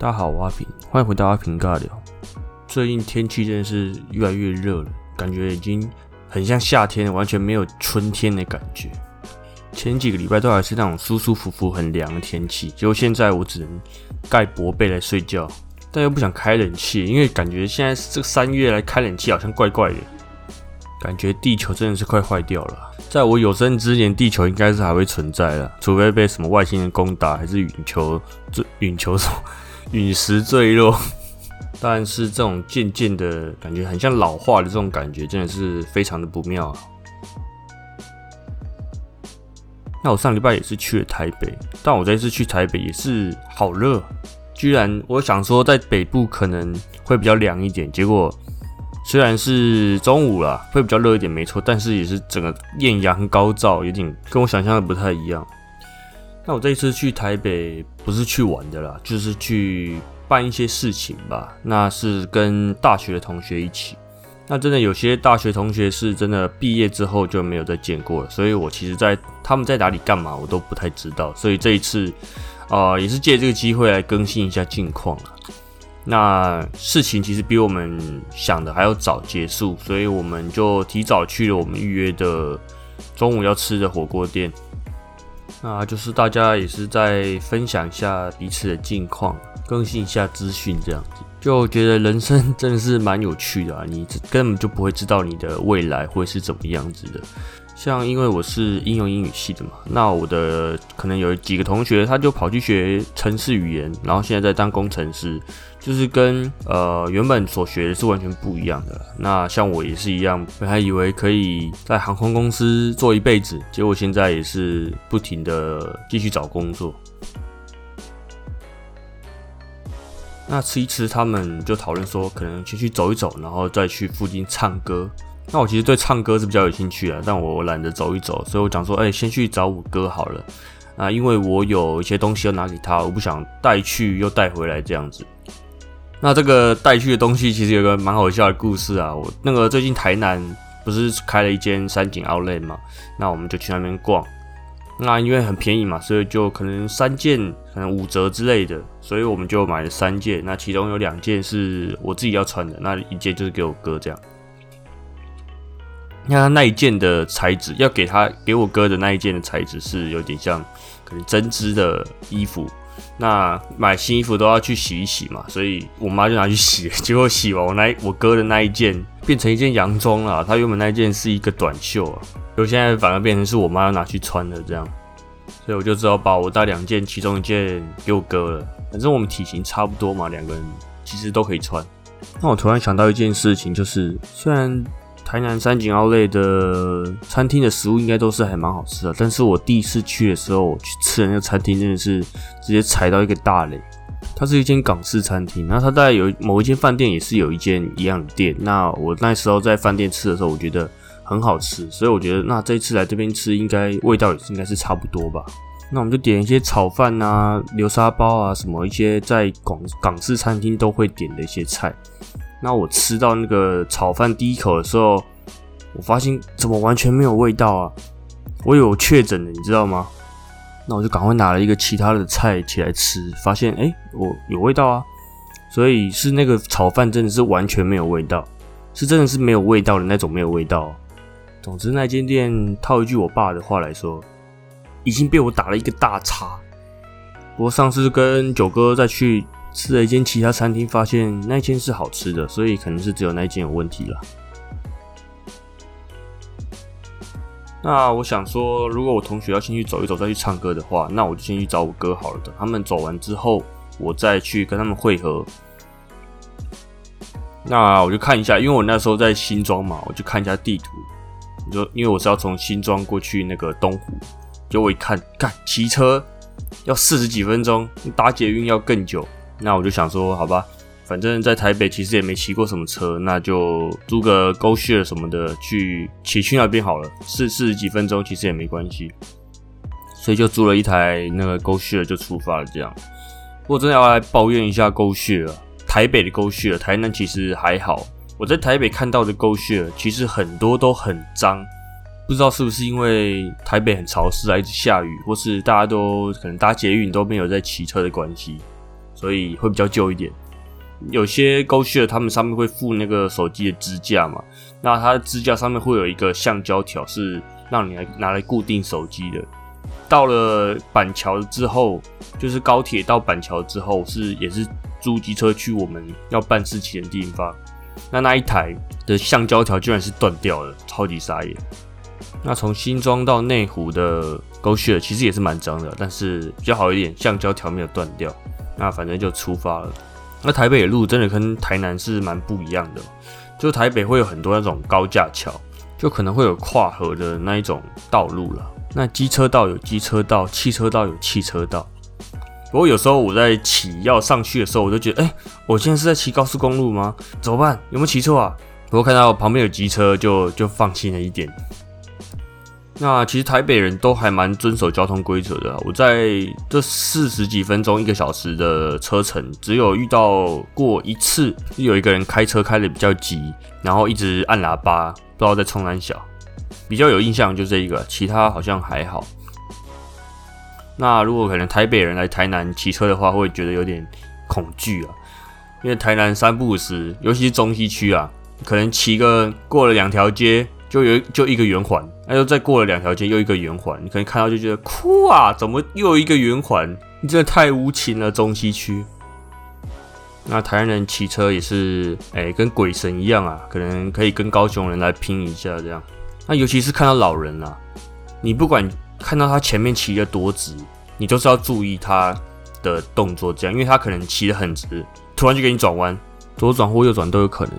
大家好，我阿平，欢迎回到阿平尬聊。最近天气真的是越来越热了，感觉已经很像夏天，完全没有春天的感觉。前几个礼拜都还是那种舒舒服服、很凉的天气，结果现在我只能盖薄被来睡觉，但又不想开冷气，因为感觉现在这三月来开冷气好像怪怪的，感觉地球真的是快坏掉了。在我有生之年，地球应该是还会存在的，除非被什么外星人攻打，还是陨球坠陨球什么陨石坠落。但是这种渐渐的感觉，很像老化的这种感觉，真的是非常的不妙啊。那我上礼拜也是去了台北，但我这次去台北也是好热，居然我想说在北部可能会比较凉一点，结果虽然是中午了，会比较热一点，没错，但是也是整个艳阳高照，有点跟我想象的不太一样。那我这一次去台北不是去玩的啦，就是去办一些事情吧。那是跟大学的同学一起。那真的有些大学同学是真的毕业之后就没有再见过了，所以我其实，在他们在哪里干嘛，我都不太知道。所以这一次，啊，也是借这个机会来更新一下近况啊。那事情其实比我们想的还要早结束，所以我们就提早去了我们预约的中午要吃的火锅店。那就是大家也是在分享一下彼此的近况，更新一下资讯这样子。就觉得人生 真的是蛮有趣的啊！你根本就不会知道你的未来会是怎么样子的。像因为我是应用英语系的嘛，那我的可能有几个同学他就跑去学城市语言，然后现在在当工程师，就是跟呃原本所学的是完全不一样的。那像我也是一样，本来以为可以在航空公司做一辈子，结果现在也是不停的继续找工作。那吃一吃，他们就讨论说，可能先去走一走，然后再去附近唱歌。那我其实对唱歌是比较有兴趣的，但我懒得走一走，所以我讲说，哎，先去找我哥好了。啊，因为我有一些东西要拿给他，我不想带去又带回来这样子。那这个带去的东西其实有个蛮好笑的故事啊。我那个最近台南不是开了一间山景 Outlet 嘛，那我们就去那边逛。那因为很便宜嘛，所以就可能三件，可能五折之类的，所以我们就买了三件。那其中有两件是我自己要穿的，那一件就是给我哥这样。那那一件的材质，要给他给我哥的那一件的材质是有点像可能针织的衣服。那买新衣服都要去洗一洗嘛，所以我妈就拿去洗，结果洗完我那我哥的那一件变成一件洋装了，他原本那一件是一个短袖啊。就现在反而变成是我妈要拿去穿的这样，所以我就只好把我带两件，其中一件给我哥了。反正我们体型差不多嘛，两个人其实都可以穿。那我突然想到一件事情，就是虽然台南三井奥莱的餐厅的食物应该都是还蛮好吃的，但是我第一次去的时候，我去吃的那个餐厅真的是直接踩到一个大雷。它是一间港式餐厅，那它大概有某一间饭店也是有一间一样的店。那我那时候在饭店吃的时候，我觉得。很好吃，所以我觉得那这一次来这边吃，应该味道也是应该是差不多吧。那我们就点一些炒饭啊、流沙包啊，什么一些在港港式餐厅都会点的一些菜。那我吃到那个炒饭第一口的时候，我发现怎么完全没有味道啊！我有确诊的，你知道吗？那我就赶快拿了一个其他的菜起来吃，发现哎，我有味道啊！所以是那个炒饭真的是完全没有味道，是真的是没有味道的那种没有味道。总之，那间店套一句我爸的话来说，已经被我打了一个大叉。不过上次跟九哥再去吃了一间其他餐厅，发现那间是好吃的，所以可能是只有那间有问题了。那我想说，如果我同学要先去走一走再去唱歌的话，那我就先去找我哥好了。等他们走完之后，我再去跟他们会合。那我就看一下，因为我那时候在新庄嘛，我就看一下地图。就因为我是要从新庄过去那个东湖，就我一看，看骑车要四十几分钟，搭捷运要更久，那我就想说，好吧，反正在台北其实也没骑过什么车，那就租个狗血什么的去骑去那边好了，四四十几分钟其实也没关系，所以就租了一台那个狗血就出发了。这样，不过真的要来抱怨一下狗血了，台北的狗血，台南其实还好。我在台北看到的沟穴，其实很多都很脏，不知道是不是因为台北很潮湿啊，一直下雨，或是大家都可能搭捷运都没有在骑车的关系，所以会比较旧一点。有些 g o s h e 他们上面会附那个手机的支架嘛，那它的支架上面会有一个橡胶条，是让你来拿来固定手机的。到了板桥之后，就是高铁到板桥之后，是也是租机车去我们要办事情的地方。那那一台的橡胶条居然是断掉了，超级傻眼。那从新庄到内湖的 g o s h e 其实也是蛮脏的，但是比较好一点，橡胶条没有断掉。那反正就出发了。那台北的路真的跟台南是蛮不一样的，就台北会有很多那种高架桥，就可能会有跨河的那一种道路了。那机车道有机车道，汽车道有汽车道。不过有时候我在骑要上去的时候，我就觉得，哎，我现在是在骑高速公路吗？怎么办？有没有骑错啊？不过看到旁边有机车，就就放心了一点。那其实台北人都还蛮遵守交通规则的。我在这四十几分钟、一个小时的车程，只有遇到过一次，有一个人开车开的比较急，然后一直按喇叭，不知道在冲哪小。比较有印象就这一个，其他好像还好。那如果可能台北人来台南骑车的话，会觉得有点恐惧啊，因为台南三不五时，尤其是中西区啊，可能骑个过了两条街。就有就一个圆环，那又再过了两条街又一个圆环，你可能看到就觉得哭啊，怎么又一个圆环？你真的太无情了，中西区。那台湾人骑车也是，哎，跟鬼神一样啊，可能可以跟高雄人来拼一下这样。那尤其是看到老人啊，你不管看到他前面骑的多直，你都是要注意他的动作这样，因为他可能骑得很直，突然就给你转弯，左转或右转都有可能。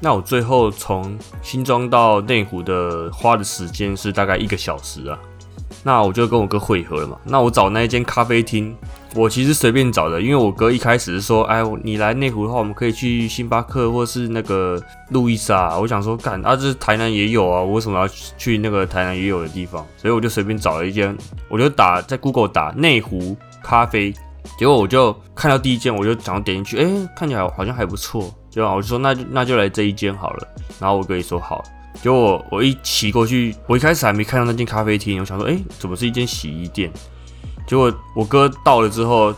那我最后从新庄到内湖的花的时间是大概一个小时啊。那我就跟我哥汇合了嘛。那我找那一间咖啡厅，我其实随便找的，因为我哥一开始是说，哎，你来内湖的话，我们可以去星巴克或是那个路易莎。我想说，干啊，这台南也有啊，我为什么要去那个台南也有的地方？所以我就随便找了一间，我就打在 Google 打内湖咖啡，结果我就看到第一间，我就想要点进去，哎，看起来好像还不错。对啊？我就说那就那就来这一间好了。然后我哥也说好。结果我一骑过去，我一开始还没看到那间咖啡厅，我想说，哎，怎么是一间洗衣店？结果我哥到了之后，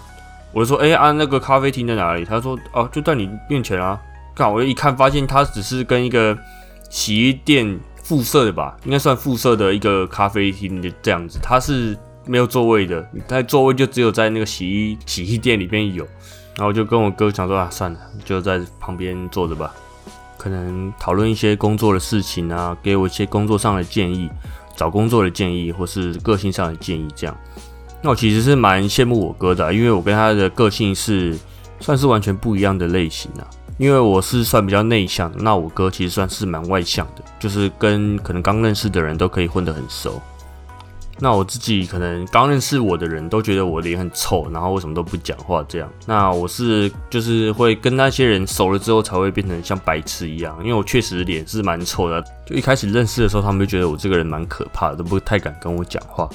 我就说，哎，啊，那个咖啡厅在哪里？他说，哦，就在你面前啊。看，我一看发现它只是跟一个洗衣店附设的吧，应该算附设的一个咖啡厅的这样子。它是没有座位的，它座位就只有在那个洗衣洗衣店里面有。然后我就跟我哥讲说啊，算了，就在旁边坐着吧，可能讨论一些工作的事情啊，给我一些工作上的建议，找工作的建议，或是个性上的建议这样。那我其实是蛮羡慕我哥的，因为我跟他的个性是算是完全不一样的类型啊。因为我是算比较内向，那我哥其实算是蛮外向的，就是跟可能刚认识的人都可以混得很熟。那我自己可能刚认识我的人都觉得我脸很臭，然后为什么都不讲话这样？那我是就是会跟那些人熟了之后才会变成像白痴一样，因为我确实脸是蛮臭的。就一开始认识的时候，他们就觉得我这个人蛮可怕的，都不太敢跟我讲话。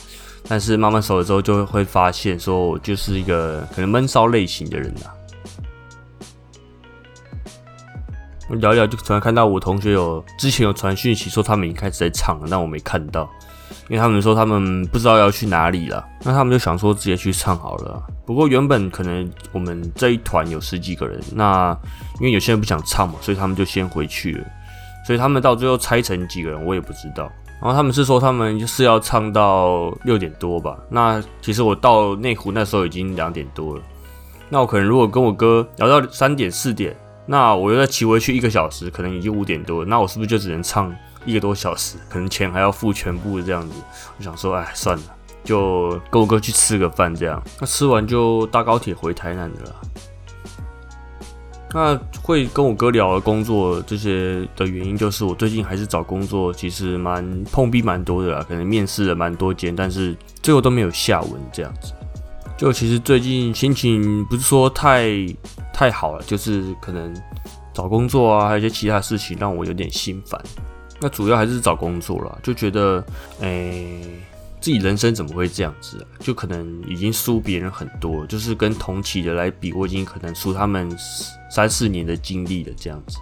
但是慢慢熟了之后，就会发现说我就是一个可能闷骚类型的人啊。聊聊就突然看到我同学有之前有传讯息说他们已经开始在唱了，但我没看到。因为他们说他们不知道要去哪里了，那他们就想说直接去唱好了。不过原本可能我们这一团有十几个人，那因为有些人不想唱嘛，所以他们就先回去了。所以他们到最后拆成几个人，我也不知道。然后他们是说他们就是要唱到六点多吧。那其实我到内湖那时候已经两点多了。那我可能如果跟我哥聊到三点四点，那我又再骑回去一个小时，可能已经五点多。那我是不是就只能唱？一个多小时，可能钱还要付全部这样子。我想说，哎，算了，就跟我哥去吃个饭这样。那吃完就搭高铁回台南的了。那会跟我哥聊的工作这些的原因，就是我最近还是找工作，其实蛮碰壁蛮多的啦。可能面试了蛮多间，但是最后都没有下文这样子。就其实最近心情不是说太太好了，就是可能找工作啊，还有一些其他事情让我有点心烦。那主要还是找工作了，就觉得，诶，自己人生怎么会这样子啊？就可能已经输别人很多，就是跟同期的来比，我已经可能输他们三四年的经历了这样子。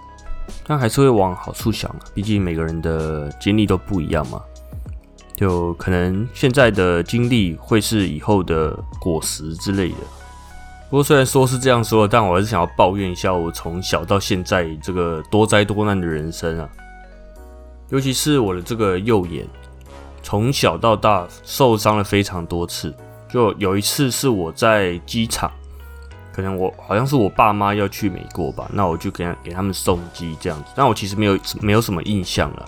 但还是会往好处想啊，毕竟每个人的经历都不一样嘛。就可能现在的经历会是以后的果实之类的。不过虽然说是这样说，但我还是想要抱怨一下我从小到现在这个多灾多难的人生啊，尤其是我的这个右眼，从小到大受伤了非常多次。就有一次是我在机场，可能我好像是我爸妈要去美国吧，那我就给给他们送机这样子。但我其实没有没有什么印象了。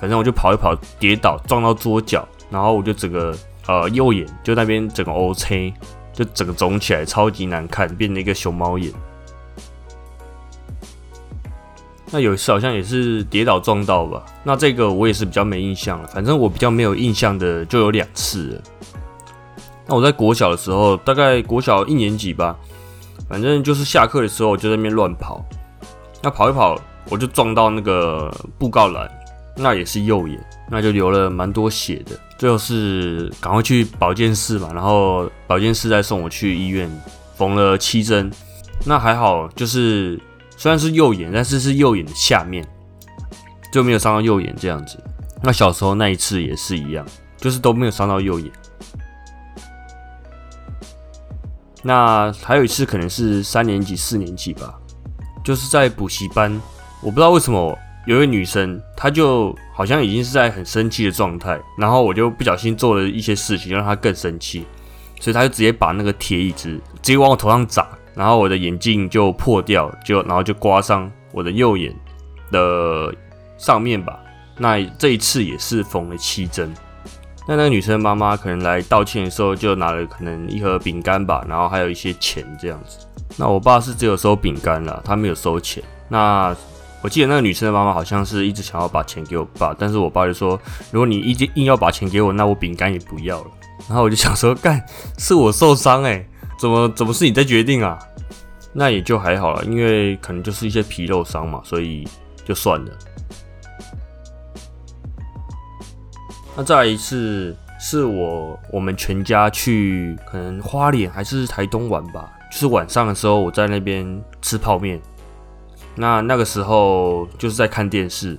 反正我就跑一跑，跌倒撞到桌角，然后我就整个呃右眼就那边整个 O C，就整个肿起来，超级难看，变成一个熊猫眼。那有一次好像也是跌倒撞到吧，那这个我也是比较没印象了。反正我比较没有印象的就有两次。那我在国小的时候，大概国小一年级吧，反正就是下课的时候我就在那边乱跑，那跑一跑我就撞到那个布告栏。那也是右眼，那就流了蛮多血的。最后是赶快去保健室嘛，然后保健室再送我去医院缝了七针。那还好，就是虽然是右眼，但是是右眼的下面，就没有伤到右眼这样子。那小时候那一次也是一样，就是都没有伤到右眼。那还有一次可能是三年级、四年级吧，就是在补习班，我不知道为什么。有一个女生，她就好像已经是在很生气的状态，然后我就不小心做了一些事情，让她更生气，所以她就直接把那个铁椅子直接往我头上砸，然后我的眼镜就破掉，就然后就刮伤我的右眼的上面吧。那这一次也是缝了七针。那那个女生妈妈可能来道歉的时候，就拿了可能一盒饼干吧，然后还有一些钱这样子。那我爸是只有收饼干了，他没有收钱。那我记得那个女生的妈妈好像是一直想要把钱给我爸，但是我爸就说，如果你一直硬要把钱给我，那我饼干也不要了。然后我就想说，干，是我受伤哎，怎么怎么是你在决定啊？那也就还好了，因为可能就是一些皮肉伤嘛，所以就算了。那再来一次是我我们全家去可能花莲还是台东玩吧，就是晚上的时候我在那边吃泡面。那那个时候就是在看电视，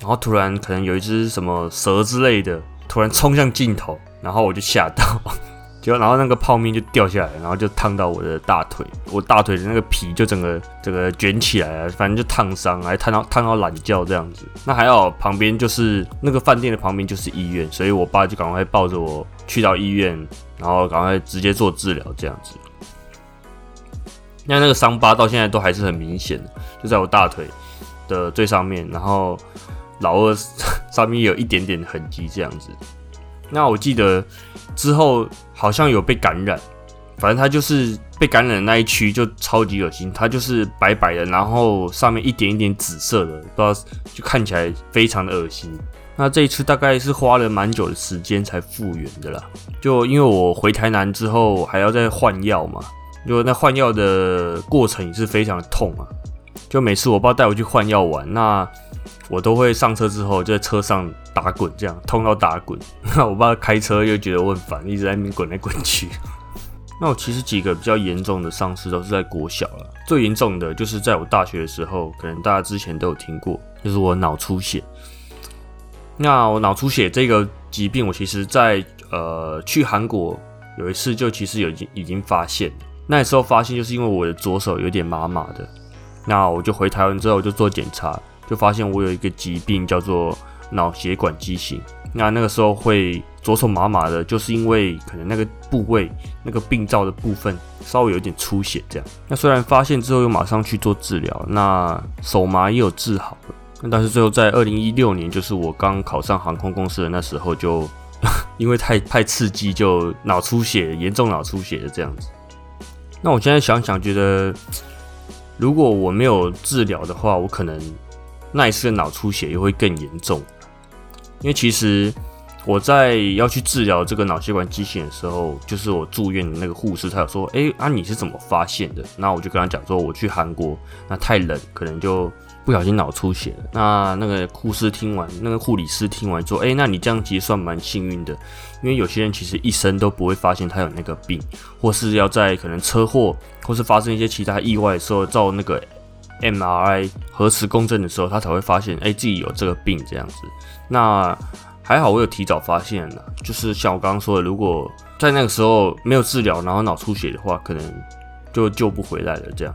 然后突然可能有一只什么蛇之类的突然冲向镜头，然后我就吓到，就然后那个泡面就掉下来，然后就烫到我的大腿，我大腿的那个皮就整个整个卷起来了，反正就烫伤，还烫到烫到懒觉这样子。那还好旁边就是那个饭店的旁边就是医院，所以我爸就赶快抱着我去到医院，然后赶快直接做治疗这样子。那那个伤疤到现在都还是很明显的，就在我大腿的最上面，然后老二 上面有一点点痕迹这样子。那我记得之后好像有被感染，反正他就是被感染的那一区就超级恶心，它就是白白的，然后上面一点一点紫色的，不知道就看起来非常的恶心。那这一次大概是花了蛮久的时间才复原的啦，就因为我回台南之后还要再换药嘛。就那换药的过程也是非常的痛啊！就每次我爸带我去换药完，那我都会上车之后就在车上打滚，这样痛到打滚。那我爸开车又觉得我很烦，一直在那边滚来滚去。那我其实几个比较严重的伤势都是在国小了，最严重的就是在我大学的时候，可能大家之前都有听过，就是我脑出血。那我脑出血这个疾病，我其实在呃去韩国有一次就其实有已经已经发现。那时候发现，就是因为我的左手有点麻麻的，那我就回台湾之后我就做检查，就发现我有一个疾病叫做脑血管畸形。那那个时候会左手麻麻的，就是因为可能那个部位那个病灶的部分稍微有点出血这样。那虽然发现之后又马上去做治疗，那手麻也有治好了，但是最后在二零一六年，就是我刚考上航空公司的那时候，就 因为太太刺激，就脑出血，严重脑出血的这样子。那我现在想想，觉得如果我没有治疗的话，我可能那一次的脑出血又会更严重。因为其实我在要去治疗这个脑血管畸形的时候，就是我住院的那个护士，他有说：“哎，啊你是怎么发现的？”那我就跟他讲说：“我去韩国，那太冷，可能就。”不小心脑出血了，那那个护士听完，那个护理师听完说：“哎，那你这样其实算蛮幸运的，因为有些人其实一生都不会发现他有那个病，或是要在可能车祸或是发生一些其他意外的时候，照那个 MRI 核磁共振的时候，他才会发现，哎，自己有这个病这样子。那还好我有提早发现了，就是像我刚刚说的，如果在那个时候没有治疗，然后脑出血的话，可能就救不回来了。这样，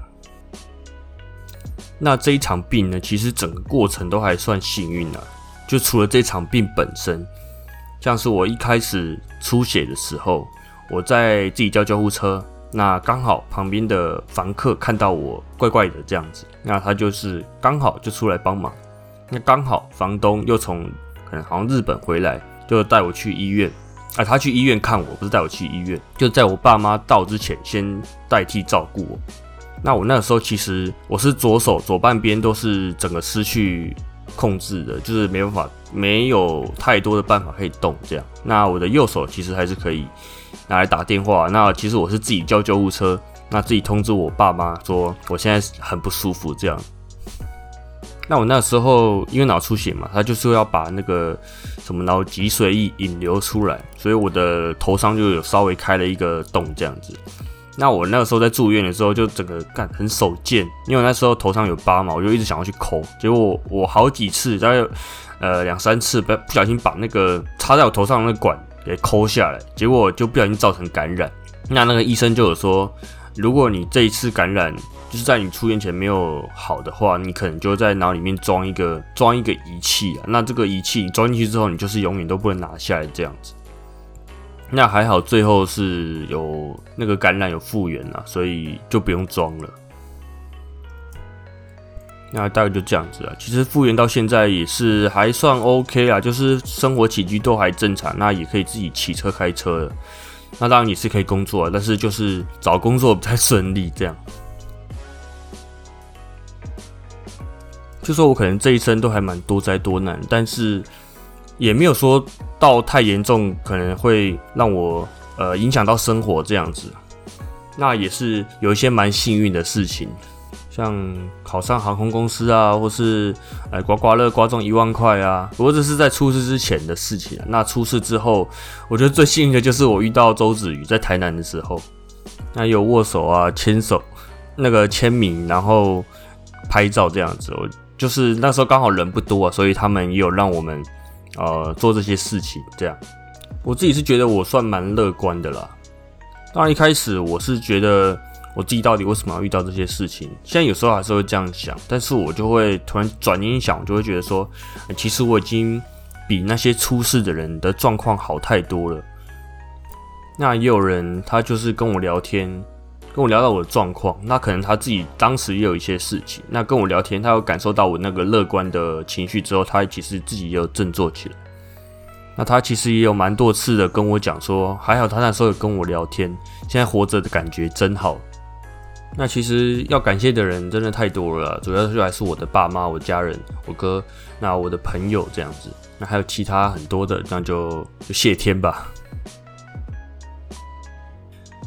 那这一场病呢，其实整个过程都还算幸运啊，就除了这场病本身，像是我一开始出血的时候，我在自己叫救护车。那刚好旁边的房客看到我怪怪的这样子，那他就是刚好就出来帮忙。那刚好房东又从可能好像日本回来，就带我去医院。啊，他去医院看我，不是带我去医院，就在我爸妈到之前先代替照顾我。那我那个时候其实我是左手左半边都是整个失去控制的，就是没办法，没有太多的办法可以动这样。那我的右手其实还是可以。拿来打电话，那其实我是自己叫救护车，那自己通知我爸妈说我现在很不舒服这样。那我那时候因为脑出血嘛，他就是要把那个什么脑脊髓液引流出来，所以我的头上就有稍微开了一个洞这样子。那我那个时候在住院的时候，就整个干很手贱，因为那时候头上有疤嘛，我就一直想要去抠，结果我好几次大概呃两三次不不小心把那个插在我头上的那管。给抠下来，结果就不小心造成感染。那那个医生就有说，如果你这一次感染就是在你出院前没有好的话，你可能就在脑里面装一个装一个仪器啊。那这个仪器你装进去之后，你就是永远都不能拿下来这样子。那还好，最后是有那个感染有复原了，所以就不用装了。那大概就这样子啊，其实复原到现在也是还算 OK 啊，就是生活起居都还正常，那也可以自己骑车开车了。那当然也是可以工作，啊但是就是找工作不太顺利这样。就说我可能这一生都还蛮多灾多难，但是也没有说到太严重，可能会让我呃影响到生活这样子。那也是有一些蛮幸运的事情。像考上航空公司啊，或是哎刮刮乐刮中一万块啊，不过这是在出事之前的事情。那出事之后，我觉得最幸运的就是我遇到周子瑜在台南的时候，那有握手啊、牵手、那个签名，然后拍照这样子。我就是那时候刚好人不多，所以他们也有让我们呃做这些事情。这样，我自己是觉得我算蛮乐观的啦。当然一开始我是觉得。我自己到底为什么要遇到这些事情？现在有时候还是会这样想，但是我就会突然转念一想，我就会觉得说，其实我已经比那些出事的人的状况好太多了。那也有人他就是跟我聊天，跟我聊到我的状况，那可能他自己当时也有一些事情，那跟我聊天，他有感受到我那个乐观的情绪之后，他其实自己也有振作起来。那他其实也有蛮多次的跟我讲说，还好他那时候有跟我聊天，现在活着的感觉真好。那其实要感谢的人真的太多了，主要就还是我的爸妈、我家人、我哥，那我的朋友这样子，那还有其他很多的，那就谢天吧。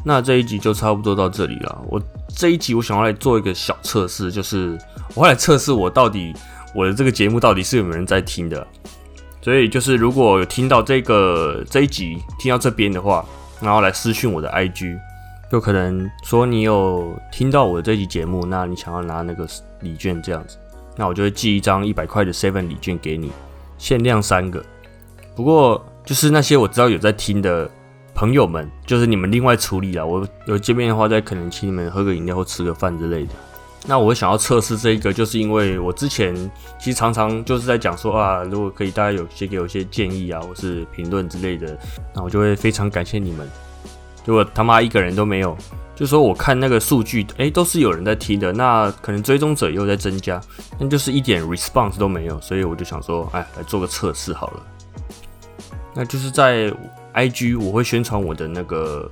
那这一集就差不多到这里了。我这一集我想要来做一个小测试，就是我要来测试我到底我的这个节目到底是有没有人在听的。所以就是如果有听到这个这一集听到这边的话，然后来私讯我的 IG。就可能说你有听到我的这集节目，那你想要拿那个礼券这样子，那我就会寄一张一百块的 Seven 礼券给你，限量三个。不过就是那些我知道有在听的朋友们，就是你们另外处理啊。我有见面的话，再可能请你们喝个饮料或吃个饭之类的。那我想要测试这一个，就是因为我之前其实常常就是在讲说啊，如果可以，大家有些给我一些建议啊，或是评论之类的，那我就会非常感谢你们。如果他妈一个人都没有，就说我看那个数据，哎，都是有人在听的，那可能追踪者又在增加，那就是一点 response 都没有，所以我就想说，哎，来做个测试好了。那就是在 IG 我会宣传我的那个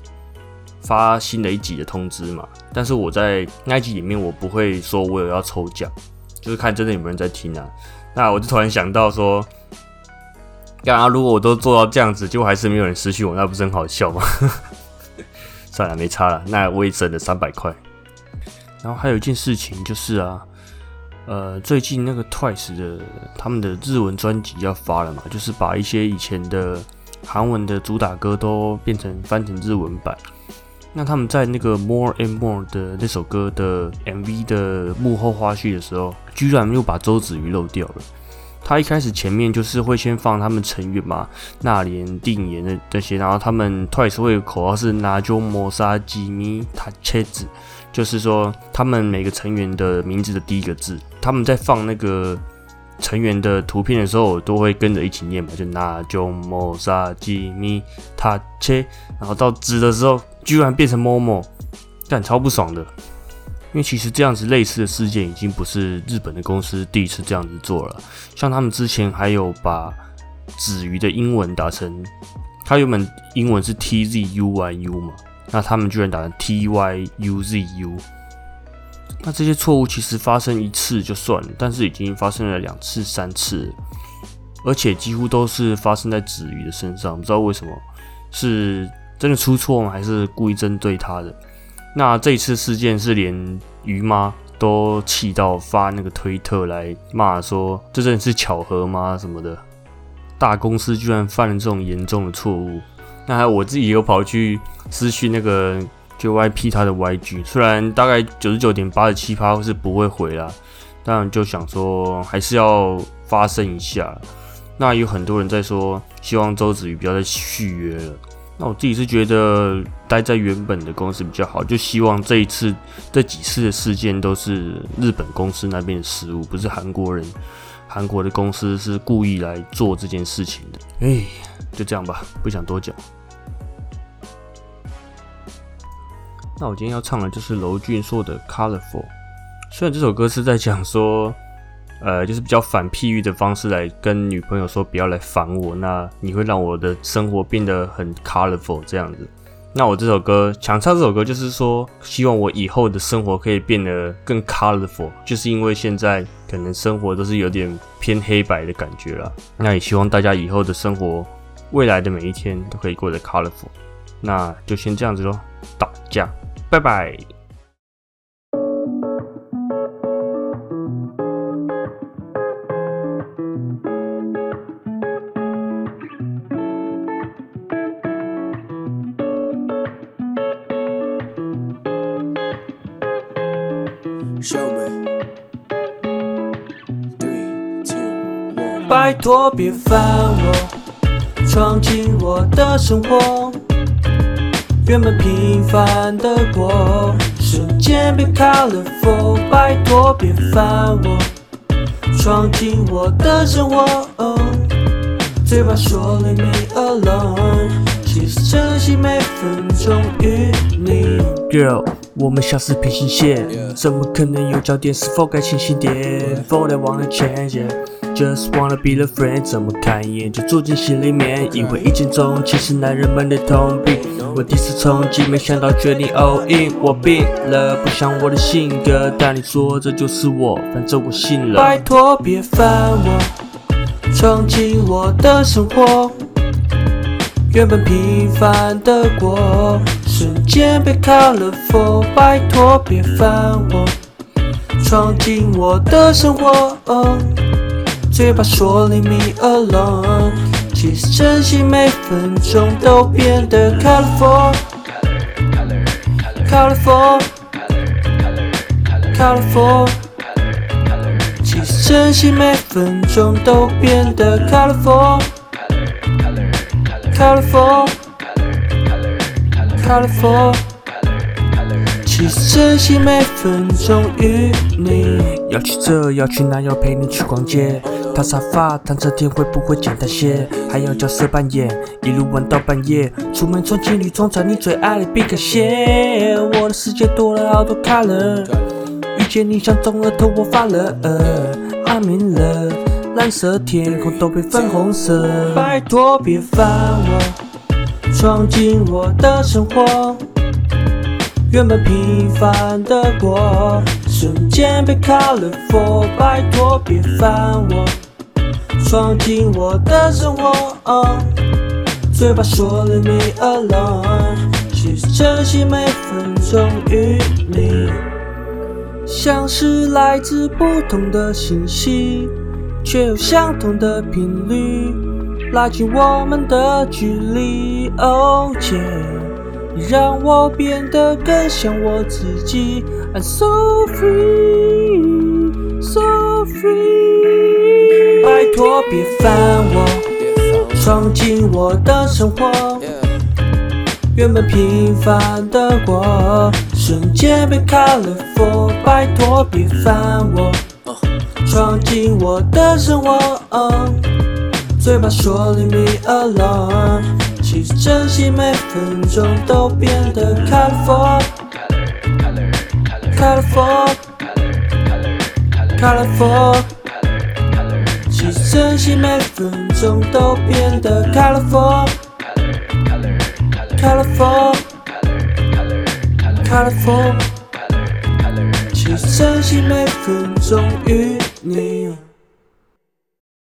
发新的一集的通知嘛，但是我在那集里面我不会说我有要抽奖，就是看真的有没有人在听啊。那我就突然想到说，刚刚如果我都做到这样子，结果还是没有人失去我，那不是很好笑吗？算了，没差了，那我也省了三百块。然后还有一件事情就是啊，呃，最近那个 Twice 的他们的日文专辑要发了嘛，就是把一些以前的韩文的主打歌都变成翻成日文版。那他们在那个 More and More 的那首歌的 MV 的幕后花絮的时候，居然又把周子瑜漏掉了。他一开始前面就是会先放他们成员嘛，那莲、定言的这些，然后他们 Twice 会口号是拿就摩沙吉米塔切子，就是说他们每个成员的名字的第一个字，他们在放那个成员的图片的时候，我都会跟着一起念嘛，就拿就摩沙吉米塔切，然后到字的时候居然变成 Momo，但超不爽的。因为其实这样子类似的事件已经不是日本的公司第一次这样子做了，像他们之前还有把子鱼的英文打成，他原本英文是 T Z U Y U 嘛，那他们居然打成 T Y U Z U，那这些错误其实发生一次就算了，但是已经发生了两次、三次，而且几乎都是发生在子瑜的身上，不知道为什么，是真的出错吗？还是故意针对他的？那这次事件是连鱼妈都气到发那个推特来骂说，这真的是巧合吗？什么的，大公司居然犯了这种严重的错误。那还我自己有跑去私讯那个 JYP 他的 YG，虽然大概九十九点八十七趴是不会回啦，但就想说还是要发声一下。那有很多人在说，希望周子瑜不要再续约了。那我自己是觉得待在原本的公司比较好，就希望这一次、这几次的事件都是日本公司那边的失误，不是韩国人、韩国的公司是故意来做这件事情的。哎，就这样吧，不想多讲。那我今天要唱的就是娄俊硕的《Colorful》，虽然这首歌是在讲说。呃，就是比较反譬喻的方式来跟女朋友说不要来烦我，那你会让我的生活变得很 colorful 这样子。那我这首歌想唱这首歌，就是说希望我以后的生活可以变得更 colorful，就是因为现在可能生活都是有点偏黑白的感觉了。那也希望大家以后的生活，未来的每一天都可以过得 colorful。那就先这样子喽，打架，拜拜。拜托别烦我，闯进我的生活。原本平凡的过，瞬间变 colorful。拜托别烦我，闯进我的生活。嘴巴说 leave me alone，其实珍惜每分钟与你。Girl，我们像是平行线，怎么可能有交点？是否该清醒点？否则忘了前进。Just wanna be the friend，怎么看一眼就住进心里面，以为一见钟情是男人们的通病。我第一次冲击，没想到决定 all in，我病了，不像我的性格，但你说这就是我，反正我信了。拜托别烦我，闯进我的生活，原本平凡的过，瞬间被 colorful。拜托别烦我，闯进我的生活。嘴巴说 leave me alone，其实珍惜每分钟都变得 colorful，colorful，colorful，colorful，其实珍惜每分钟都变得 colorful，colorful，colorful，其实珍惜每分钟与你。要去这，要去那，要陪你去逛街。躺沙发，躺着天会不会简单些？还要角色扮演，一路玩到半夜。出门穿情侣装，穿你最爱的皮克鞋。我的世界多了好多 color，遇见你像中了头，我发了，I'm in love，蓝色天空都被粉红色。拜托别烦我，闯进我的生活，原本平凡的过，瞬间被 colorful。拜托别烦我。闯进我的生活，嘴巴说 leave me alone，其实珍惜每分钟与你。像是来自不同的信息，却有相同的频率，拉近我们的距离。Oh yeah，你让我变得更像我自己。I'm so free。托，别烦我，闯进我的生活。原本平凡的我，瞬间被开了锁。拜托别烦我，闯进我的生活。嘴巴说 leave me alone，其实珍惜每分钟都变得 colorful，colorful，colorful，colorful。真心每分钟都变得 colorful。colorful。colorful。其实真心每分钟与你。